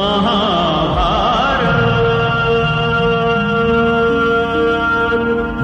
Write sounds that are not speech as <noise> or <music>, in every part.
Maha.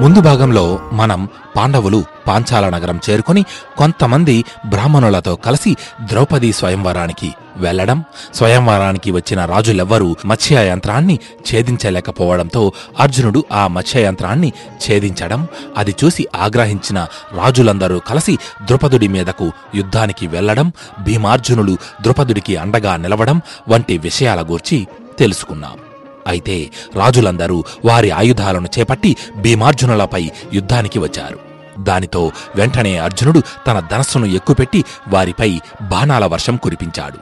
ముందు భాగంలో మనం పాండవులు పాంచాల నగరం చేరుకొని కొంతమంది బ్రాహ్మణులతో కలిసి ద్రౌపది స్వయంవరానికి వెళ్ళడం స్వయంవరానికి వచ్చిన రాజులెవ్వరూ మత్స్య యంత్రాన్ని ఛేదించలేకపోవడంతో అర్జునుడు ఆ మత్స్య యంత్రాన్ని ఛేదించడం అది చూసి ఆగ్రహించిన రాజులందరూ కలిసి ద్రుపదుడి మీదకు యుద్ధానికి వెళ్ళడం భీమార్జునులు ద్రుపదుడికి అండగా నిలవడం వంటి విషయాల గూర్చి తెలుసుకున్నాం. అయితే రాజులందరూ వారి ఆయుధాలను చేపట్టి భీమార్జునులపై యుద్ధానికి వచ్చారు. దానితో వెంటనే అర్జునుడు తన ధనస్సును ఎక్కుపెట్టి వారిపై బాణాల వర్షం కురిపించాడు.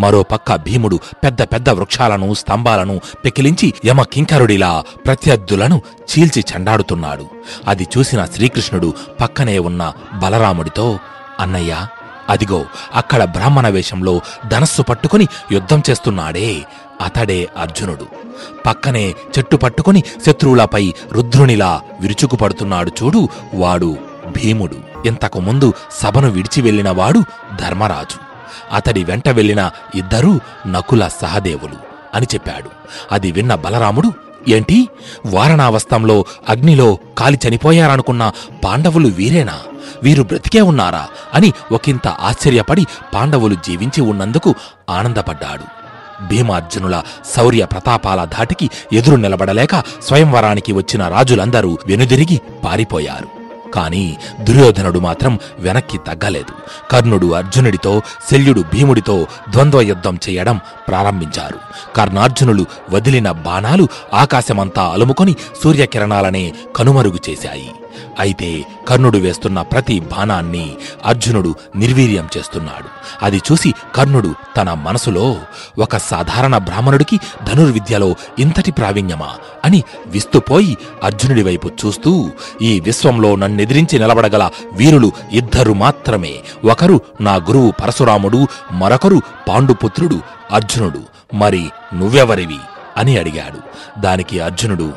మరో పక్క భీముడు పెద్ద పెద్ద వృక్షాలను స్తంభాలను పెకిలించి యమ కింకరుడిలా ప్రత్యర్థులను చీల్చి చెండాడుతున్నాడు. అది చూసిన శ్రీకృష్ణుడు పక్కనే ఉన్న బలరాముడితో అన్నయ్య అదిగో అక్కడ బ్రాహ్మణ వేషంలో ధనస్సు పట్టుకుని యుద్ధం చేస్తున్నాడే అతడే అర్జునుడు. పక్కనే చెట్టు పట్టుకుని శత్రువులపై రుద్రునిలా విరుచుకుపడుతున్నాడు చూడు వాడు భీముడు. ఇంతకు ముందు సభను విడిచి వెళ్ళినవాడు ధర్మరాజు. అతడి వెంట వెళ్ళిన ఇద్దరూ నకుల సహదేవులు అని చెప్పాడు. అది విన్న బలరాముడు ఏంటి? వారణావస్థంలో అగ్నిలో కాలి చనిపోయారనుకున్న పాండవులు వీరేనా? వీరు బ్రతికే ఉన్నారా? అని ఒకంత ఆశ్చర్యపడి పాండవులు జీవించి ఉన్నందుకు ఆనందపడ్డాడు. భీమార్జునుల శౌర్య ప్రతాపాల ధాటికి ఎదురు నిలబడలేక స్వయంవరానికి వచ్చిన రాజులందరూ వెనుదిరిగి పారిపోయారు. కాని దుర్యోధనుడు మాత్రం వెనక్కి తగ్గలేదు. కర్ణుడు అర్జునుడితో శల్యుడు భీముడితో ద్వంద్వ యుద్ధం చేయడం ప్రారంభించారు. కర్ణార్జునులు వదిలిన బాణాలు ఆకాశమంతా అలుముకొని సూర్యకిరణాలనే కనుమరుగు చేశాయి. అయితే కర్ణుడు వేస్తున్న ప్రతి బాణాన్ని అర్జునుడు నిర్వీర్యం చేస్తున్నాడు. అది చూసి కర్ణుడు తన మనసులో ఒక సాధారణ బ్రాహ్మణుడికి ధనుర్విద్యలో ఇంతటి ప్రావీణ్యమా? అని విస్తుపోయి అర్జునుడి వైపు చూస్తూ ఈ విశ్వంలో నన్నెదిరించి నిలబడగల వీరులు ఇద్దరు మాత్రమే. ఒకరు నా గురువు పరశురాముడు మరొకరు పాండుపుత్రుడు అర్జునుడు. మరి నువ్వెవరివి? అని అడిగాడు. దానికి అర్జునుడు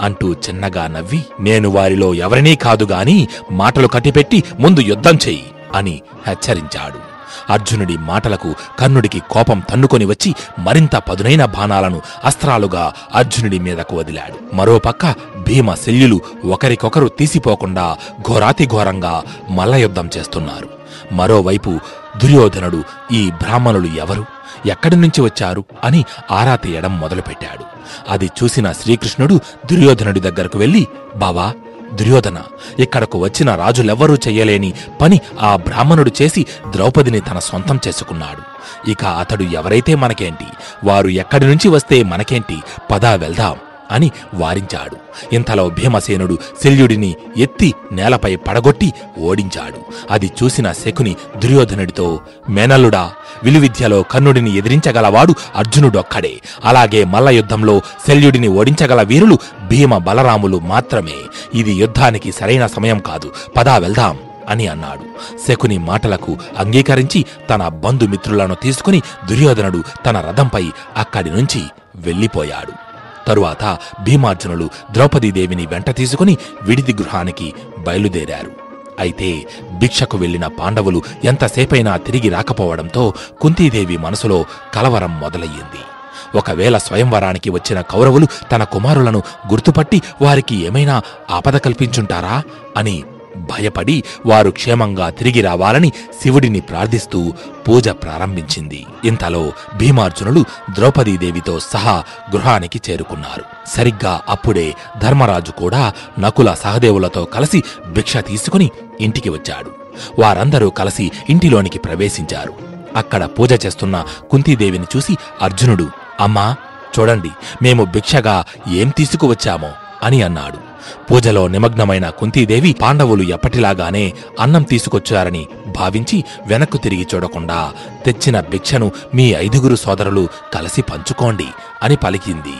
అంటూ చిన్నగా నవ్వి నేను వారిలో ఎవరినీ కాదు గాని మాటలు కట్టిపెట్టి ముందు యుద్ధం చెయ్యి అని హెచ్చరించాడు. అర్జునుడి మాటలకు కర్ణుడికి కోపం తన్నుకొని వచ్చి మరింత పదునైన బాణాలను అస్త్రాలుగా అర్జునుడి మీదకు వదిలాడు. మరోపక్క భీమ శల్యులు ఒకరికొకరు తీసిపోకుండా ఘోరాతిఘోరంగా మల్లయుద్ధం చేస్తున్నారు. మరోవైపు దుర్యోధనుడు ఈ బ్రాహ్మణులు ఎవరు? ఎక్కడి నుంచి వచ్చారు అని ఆరా తీయడం మొదలుపెట్టాడు. అది చూసిన శ్రీకృష్ణుడు దుర్యోధనుడి దగ్గరకు వెళ్ళి బావా దుర్యోధన ఇక్కడకు వచ్చిన రాజులెవ్వరూ చెయ్యలేని పని ఆ బ్రాహ్మణుడు చేసి ద్రౌపదిని తన సొంతం చేసుకున్నాడు. ఇక అతడు ఎవరైతే మనకేంటి వారు ఎక్కడి నుంచి వస్తే మనకేంటి పదా వెళ్దాం. అని వారించాడు. ఇంతలో భీమసేనుడు శల్యుడిని ఎత్తి నేలపై పడగొట్టి ఓడించాడు. అది చూసిన శకుని దుర్యోధనుడితో మేనల్లుడా విలువిద్యలో కర్ణుడిని ఎదిరించగలవాడు అర్జునుడొక్కడే. అలాగే మల్ల యుద్ధంలో శల్యుడిని ఓడించగల వీరులు భీమ బలరాములు మాత్రమే. ఇది యుద్ధానికి సరైన సమయం కాదు. పదా వెళ్దాం అని అన్నాడు. శకుని మాటలకు అంగీకరించి తన బంధుమిత్రులను తీసుకుని దుర్యోధనుడు తన రథంపై అక్కడి నుంచి వెళ్ళిపోయాడు. తరువాత భీమార్జునులు ద్రౌపదీదేవిని వెంట తీసుకుని విడిది గృహానికి బయలుదేరారు. అయితే భిక్షకు వెళ్ళిన పాండవులు ఎంతసేపైనా తిరిగి రాకపోవడంతో కుంతీదేవి మనసులో కలవరం మొదలయ్యింది. ఒకవేళ స్వయంవరానికి వచ్చిన కౌరవులు తన కుమారులను గుర్తుపట్టి వారికి ఏమైనా ఆపద కల్పించుంటారా అని భయపడి వారు క్షేమంగా తిరిగి రావాలని శివుడిని ప్రార్థిస్తూ పూజ ప్రారంభించింది. ఇంతలో భీమార్జునులు ద్రౌపదీదేవితో సహా గృహానికి చేరుకున్నారు. సరిగ్గా అప్పుడే ధర్మరాజు కూడా నకుల సహదేవులతో కలిసి భిక్ష తీసుకుని ఇంటికి వచ్చాడు. వారందరూ కలిసి ఇంటిలోనికి ప్రవేశించారు. అక్కడ పూజ చేస్తున్న కుంతీదేవిని చూసి అర్జునుడు అమ్మా చూడండి మేము భిక్షగా ఏం తీసుకువచ్చామో అని అన్నాడు. పూజలో నిమగ్నమైన కుంతీదేవి పాండవులు ఎప్పటిలాగానే అన్నం తీసుకొచ్చారని భావించి వెనక్కు తిరిగి చూడకుండా తెచ్చిన భిక్షను మీ ఐదుగురు సోదరులు కలిసి పంచుకోండి అని పలికింది.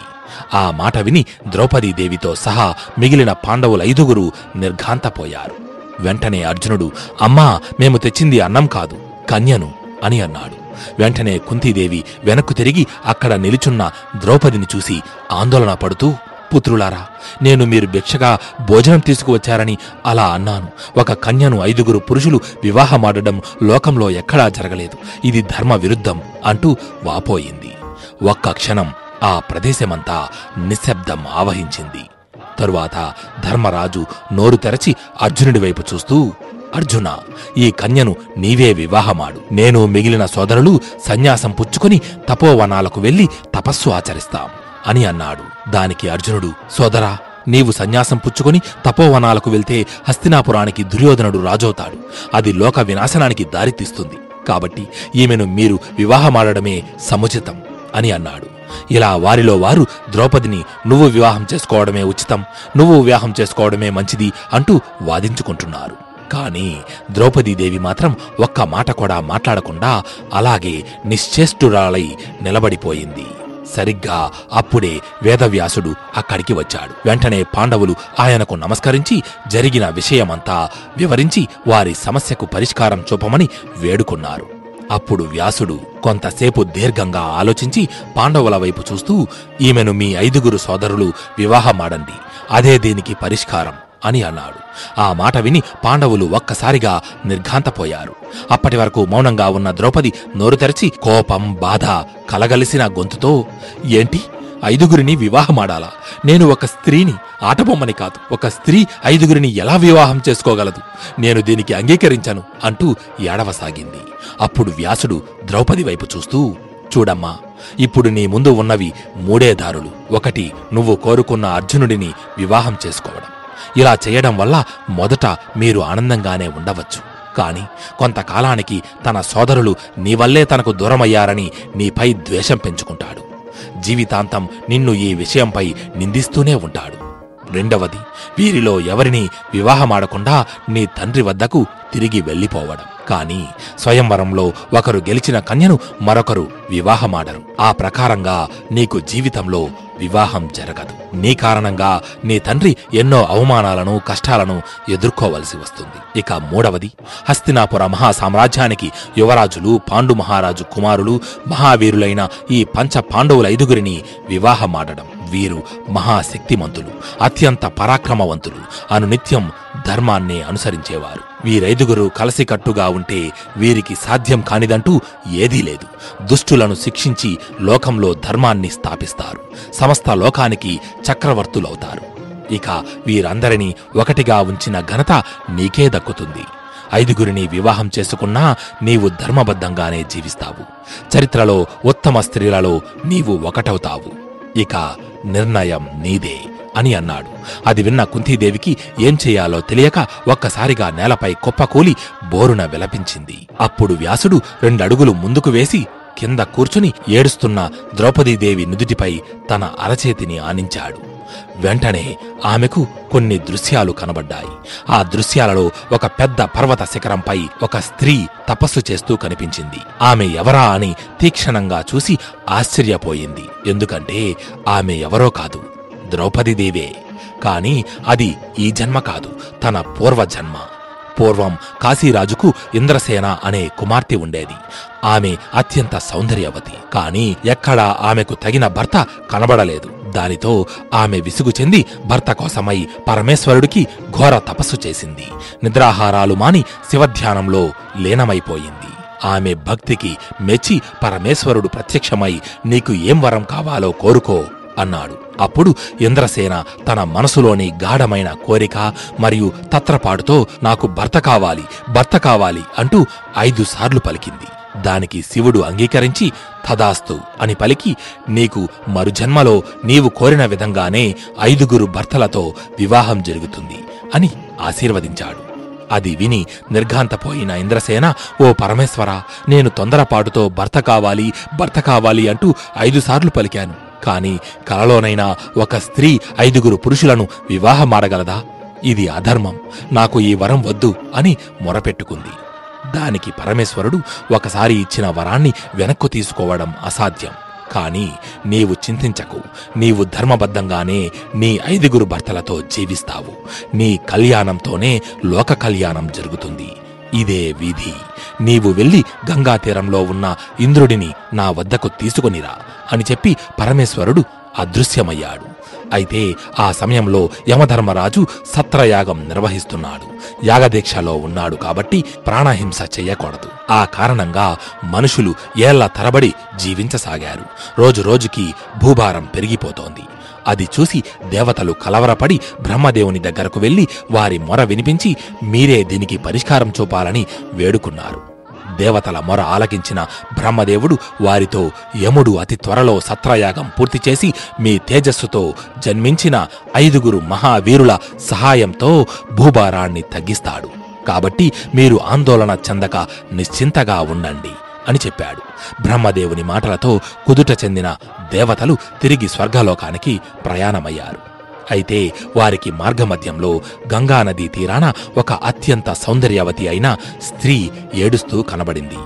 ఆ మాట విని ద్రౌపదీదేవితో సహా మిగిలిన పాండవులైదుగురు నిర్ఘాంతపోయారు. వెంటనే అర్జునుడు అమ్మా మేము తెచ్చింది అన్నం కాదు కన్యను అని అన్నాడు. వెంటనే కుంతీదేవి వెనక్కు తిరిగి అక్కడ నిలుచున్న ద్రౌపదిని చూసి ఆందోళన పడుతూ పుత్రులారా నేను మీరు భిక్షగా భోజనం తీసుకువచ్చారని అలా అన్నాను. ఒక కన్యను ఐదుగురు పురుషులు వివాహమాడడం లోకంలో ఎక్కడా జరగలేదు. ఇది ధర్మ విరుద్ధం అంటూ వాపోయింది. ఒక్క క్షణం ఆ ప్రదేశమంతా నిశ్శబ్దం ఆవహించింది. తరువాత ధర్మరాజు నోరు తెరచి అర్జునుడి వైపు చూస్తూ అర్జున ఈ కన్యను నీవే వివాహమాడు. నేను మిగిలిన సోదరులు సన్యాసం పుచ్చుకొని తపోవనాలకు వెళ్ళి తపస్సు ఆచరిస్తాం. అని అన్నాడు. దానికి అర్జునుడు సోదరా నీవు సన్యాసం పుచ్చుకొని తపోవనాలకు వెళ్తే హస్తినాపురానికి దుర్యోధనుడు రాజవుతాడు. అది లోక వినాశనానికి దారితీస్తుంది. కాబట్టి ఈమెను మీరు వివాహమాడడమే సముచితం అని అన్నాడు. ఇలా వారిలో వారు ద్రౌపదిని నువ్వు వివాహం చేసుకోవడమే ఉచితం నువ్వు వివాహం చేసుకోవడమే మంచిది అంటూ వాదించుకుంటున్నారు. కాని ద్రౌపదీదేవి మాత్రం ఒక్క మాట కూడా మాట్లాడకుండా అలాగే నిశ్చేష్టురాలై నిలబడిపోయింది. సరిగ్గా అప్పుడే వేదవ్యాసుడు అక్కడికి వచ్చాడు. వెంటనే పాండవులు ఆయనకు నమస్కరించి జరిగిన విషయమంతా వివరించి వారి సమస్యకు పరిష్కారం చూపమని వేడుకున్నారు. అప్పుడు వ్యాసుడు కొంతసేపు దీర్ఘంగా ఆలోచించి పాండవుల వైపు చూస్తూ ఈమెను మీ ఐదుగురు సోదరులు వివాహమాడండి. అదే దీనికి పరిష్కారం. అని అన్నాడు. ఆ మాట విని పాండవులు ఒక్కసారిగా నిర్ఘాంతపోయారు. అప్పటి వరకు మౌనంగా ఉన్న ద్రౌపది నోరు తెరచి కోపం బాధ కలగలిసిన గొంతుతో ఏంటి? ఐదుగురిని వివాహమాడాలా? నేను ఒక స్త్రీని ఆటబొమ్మని కాదు ఒక స్త్రీ ఐదుగురిని ఎలా వివాహం చేసుకోగలదు? నేను దీనికి అంగీకరించను అంటూ ఏడవసాగింది. అప్పుడు వ్యాసుడు ద్రౌపది వైపు చూస్తూ చూడమ్మా ఇప్పుడు నీ ముందు ఉన్నవి మూడే దారులు. ఒకటి నువ్వు కోరుకున్న అర్జునుడిని వివాహం చేసుకోవడం. ఇలా చేయడం వల్ల మొదట మీరు ఆనందంగానే ఉండవచ్చు. కాని కొంతకాలానికి తన సోదరులు నీ వల్లే తనకు దూరమయ్యారని నీపై ద్వేషం పెంచుకుంటాడు. జీవితాంతం నిన్ను ఈ విషయంపై నిందిస్తూనే ఉంటాడు. రెండవది వీరిలో ఎవరిని వివాహమాడకుండా నీ తండ్రి వద్దకు తిరిగి వెళ్ళిపోవడం. కానీ స్వయంవరంలో ఒకరు గెలిచిన కన్యను మరొకరు వివాహమాడరు. ఆ ప్రకారంగా నీకు జీవితంలో వివాహం జరగదు. నీ కారణంగా నీ తండ్రి ఎన్నో అవమానాలను కష్టాలను ఎదుర్కోవలసి వస్తుంది. ఇక మూడవది హస్తినాపుర మహాసామ్రాజ్యానికి యువరాజులు పాండు మహారాజు కుమారులు మహావీరులైన ఈ పంచ పాండవుల ఐదుగురిని వివాహమాడడం వీరు మహాశక్తిమంతులు అత్యంత పరాక్రమవంతులు అనునిత్యం ధర్మాన్ని అనుసరించేవారు. వీరైదుగురు కలసికట్టుగా ఉంటే వీరికి సాధ్యం కానిదంటూ ఏదీ లేదు. దుష్టులను శిక్షించి లోకంలో ధర్మాన్ని స్థాపిస్తారు. సమస్త లోకానికి చక్రవర్తులవుతారు. ఇక వీరందరినీ ఒకటిగా ఉంచిన ఘనత నీకే దక్కుతుంది. ఐదుగురిని వివాహం చేసుకున్నా నీవు ధర్మబద్ధంగానే జీవిస్తావు. చరిత్రలో ఉత్తమ స్త్రీలలో నీవు ఒకటవుతావు. ఇక నిర్ణయం నీదే. అని అన్నాడు. అది విన్న కుంతీదేవికి ఏం చేయాలో తెలియక ఒక్కసారిగా నేలపై కుప్పకూలి బోరున విలపించింది. అప్పుడు వ్యాసుడు రెండడుగులు ముందుకు వేసి కింద కూర్చుని ఏడుస్తున్న ద్రౌపదీదేవి నుదుటిపై తన అరచేతిని ఆనించాడు. వెంటనే ఆమెకు కొన్ని దృశ్యాలు కనబడ్డాయి. ఆ దృశ్యాలలో ఒక పెద్ద పర్వత శిఖరంపై ఒక స్త్రీ తపస్సు చేస్తూ కనిపించింది. ఆమె ఎవరా అని తీక్షణంగా చూసి ఆశ్చర్యపోయింది. ఎందుకంటే ఆమె ఎవరో కాదు. ద్రౌపదీదేవే. కాని అది ఈ జన్మ కాదు తన పూర్వజన్మ. పూర్వం కాశీరాజుకు ఇంద్రసేన అనే కుమార్తె ఉండేది. ఆమె అత్యంత సౌందర్యవతి. కాని ఎక్కడా ఆమెకు తగిన భర్త కనబడలేదు. దానితో ఆమె విసుగు చెంది భర్త కోసమై పరమేశ్వరుడికి ఘోర తపస్సు చేసింది. నిద్రాహారాలు మాని శివధ్యానంలో లీనమైపోయింది. ఆమె భక్తికి మెచ్చి పరమేశ్వరుడు ప్రత్యక్షమై నీకు ఏం వరం కావాలో కోరుకో అన్నాడు. అప్పుడు ఇంద్రసేన తన మనసులోని గాఢమైన కోరిక మరియు తత్రపాటుతో నాకు భర్త కావాలి భర్త కావాలి అంటూ ఐదు సార్లు పలికింది. దానికి శివుడు అంగీకరించి తదాస్తు అని పలికి నీకు మరుజన్మలో నీవు కోరిన విధంగానే ఐదుగురు భర్తలతో వివాహం జరుగుతుంది అని ఆశీర్వదించాడు. అది విని నిర్ఘాంతపోయిన ఇంద్రసేన ఓ పరమేశ్వర నేను తొందరపాటుతో భర్త కావాలి భర్త కావాలి అంటూ ఐదుసార్లు పలికాను. కాని కలలోనైనా ఒక స్త్రీ ఐదుగురు పురుషులను వివాహమాడగలదా? ఇది అధర్మం. నాకు ఈ వరం వద్దు అని మొరపెట్టుకుంది. దానికి పరమేశ్వరుడు ఒకసారి ఇచ్చిన వరాన్ని వెనక్కు తీసుకోవడం అసాధ్యం. కాని నీవు చింతించకు. నీవు ధర్మబద్ధంగానే నీ ఐదుగురు భర్తలతో జీవిస్తావు. నీ కళ్యాణంతోనే లోక కళ్యాణం జరుగుతుంది. ఇదే విధి. నీవు వెళ్ళి గంగా తీరంలో ఉన్న ఇంద్రుడిని నా వద్దకు తీసుకొనిరా అని చెప్పి పరమేశ్వరుడు అదృశ్యమయ్యాడు. అయితే ఆ సమయంలో యమధర్మరాజు సత్రయాగం నిర్వహిస్తున్నాడు. యాగదీక్షలో ఉన్నాడు కాబట్టి ప్రాణహింస చెయ్యకూడదు ఆ కారణంగా మనుషులు ఏళ్ళ తరబడి జీవించసాగారు. రోజు రోజుకి భూభారం పెరిగిపోతోంది. అది చూసి దేవతలు కలవరపడి బ్రహ్మదేవుని దగ్గరకు వెళ్ళి వారి మొర వినిపించి మీరే దీనికి పరిష్కారం చూపాలని వేడుకున్నారు. దేవతల మొర ఆలకించిన బ్రహ్మదేవుడు వారితో యముడు అతి త్వరలో సత్రయాగం పూర్తి చేసి మీ తేజస్సుతో జన్మించిన ఐదుగురు మహావీరుల సహాయంతో భూభారాన్ని తగ్గిస్తాడు. కాబట్టి మీరు ఆందోళన చెందక నిశ్చింతగా ఉండండి. అని చెప్పాడు. బ్రహ్మదేవుని మాటలతో కుదుట చెందిన దేవతలు తిరిగి స్వర్గలోకానికి ప్రయాణమయ్యారు. అయితే వారికి మార్గమధ్యంలో గంగానదీ తీరాన ఒక అత్యంత సౌందర్యవతి అయిన స్త్రీ ఏడుస్తూ కనబడింది.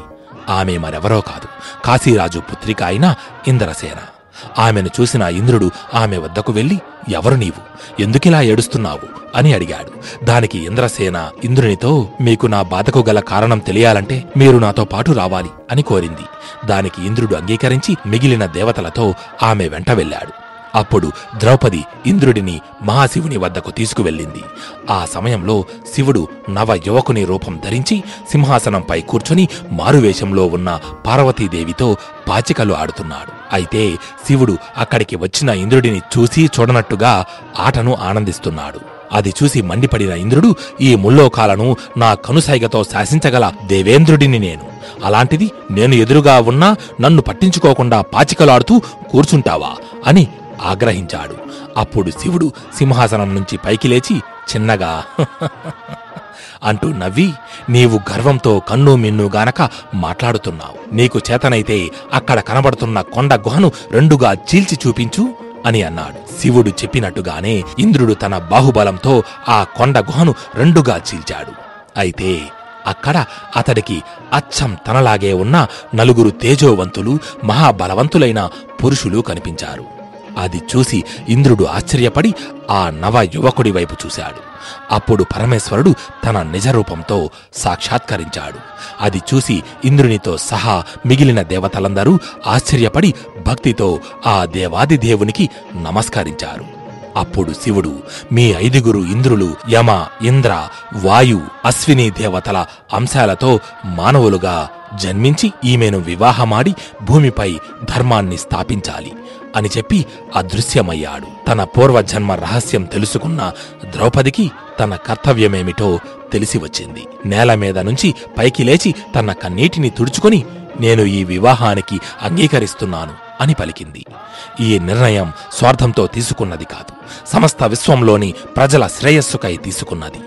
ఆమె మరెవరో కాదు. కాశీరాజు పుత్రిక అయిన ఇంద్రసేన. ఆమెను చూసిన ఇంద్రుడు ఆమె వద్దకు వెళ్ళి ఎవరు నీవు? ఎందుకిలా ఏడుస్తున్నావు? అని అడిగాడు. దానికి ఇంద్రసేన ఇంద్రునితో మీకు నా బాధకు గల కారణం తెలియాలంటే మీరు నాతో పాటు రావాలి అని కోరింది. దానికి ఇంద్రుడు అంగీకరించి మిగిలిన దేవతలతో ఆమె వెంట వెళ్ళాడు. అప్పుడు ద్రౌపది ఇంద్రుడిని మహాశివుని వద్దకు తీసుకువెళ్ళింది. ఆ సమయంలో శివుడు నవ యువకుని రూపం ధరించి సింహాసనంపై కూర్చుని మారువేషంలో ఉన్న పార్వతీదేవితో పాచికలు ఆడుతున్నాడు. అయితే శివుడు అక్కడికి వచ్చిన ఇంద్రుడిని చూసి చూడనట్టుగా ఆటను ఆనందిస్తున్నాడు. అది చూసి మండిపడిన ఇంద్రుడు ఈ ముల్లోకాలను నా కనుసైగతో శాసించగల దేవేంద్రుడిని నేను. అలాంటిది నేను ఎదురుగా ఉన్నా నన్ను పట్టించుకోకుండా పాచికలాడుతూ కూర్చుంటావా అని ఆగ్రహించాడు. అప్పుడు శివుడు సింహాసనం నుంచి పైకి లేచి చిన్నగా <laughs> అంటూ నవ్వి నీవు గర్వంతో కన్ను మిన్ను గానక మాట్లాడుతున్నావు. నీకు చేతనైతే అక్కడ కనబడుతున్న కొండ గుహను రెండుగా చీల్చి చూపించు అని అన్నాడు. శివుడు చెప్పినట్టుగానే ఇంద్రుడు తన బాహుబలంతో ఆ కొండ గుహను రెండుగా చీల్చాడు. అయితే అక్కడ అతడికి అచ్చం తనలాగే ఉన్న నలుగురు తేజోవంతులు మహాబలవంతులైన పురుషులు కనిపించారు. అది చూసి ఇంద్రుడు ఆశ్చర్యపడి ఆ నవ యువకుడి వైపు చూశాడు. అప్పుడు పరమేశ్వరుడు తన నిజరూపంతో సాక్షాత్కరించాడు. అది చూసి ఇంద్రునితో సహా మిగిలిన దేవతలందరూ ఆశ్చర్యపడి భక్తితో ఆ దేవాది దేవునికి నమస్కరించారు. అప్పుడు శివుడు మీ ఐదుగురు ఇంద్రులు యమ ఇంద్ర వాయు అశ్విని దేవతల అంశాలతో మానవులుగా జన్మించి ఈమెను వివాహమాడి భూమిపై ధర్మాన్ని స్థాపించాలి. అని చెప్పి అదృశ్యమయ్యాడు. తన పూర్వజన్మ రహస్యం తెలుసుకున్న ద్రౌపదికి తన కర్తవ్యమేమిటో తెలిసి వచ్చింది. నేల మీద నుంచి పైకి లేచి తన కన్నీటిని తుడుచుకొని నేను ఈ వివాహానికి అంగీకరిస్తున్నాను. అని పలికింది. ఈ నిర్ణయం స్వార్థంతో తీసుకున్నది కాదు. సమస్త విశ్వంలోని ప్రజల శ్రేయస్సుకై తీసుకున్నది.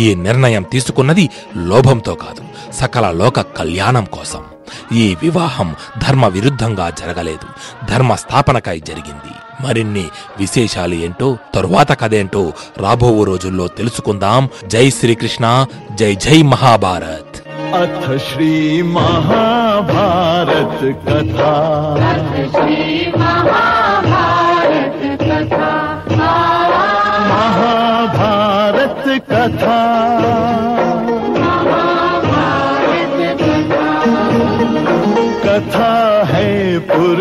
ఈ నిర్ణయం తీసుకున్నది లోభంతో కాదు సకల లోక కళ్యాణం కోసం. ఈ వివాహం ధర్మ విరుద్ధంగా జరగలేదు. ధర్మ స్థాపనకై జరిగింది. మరిన్ని విశేషాలు ఏంటో తరువాత కథేంటో రాబో రోజుల్లో తెలుసుకుందాం. జై శ్రీకృష్ణ జై జై మహాభారత్. अथ श्री महाभारत कथा। श्री महाभारत कथा। महाभारत कथा कथा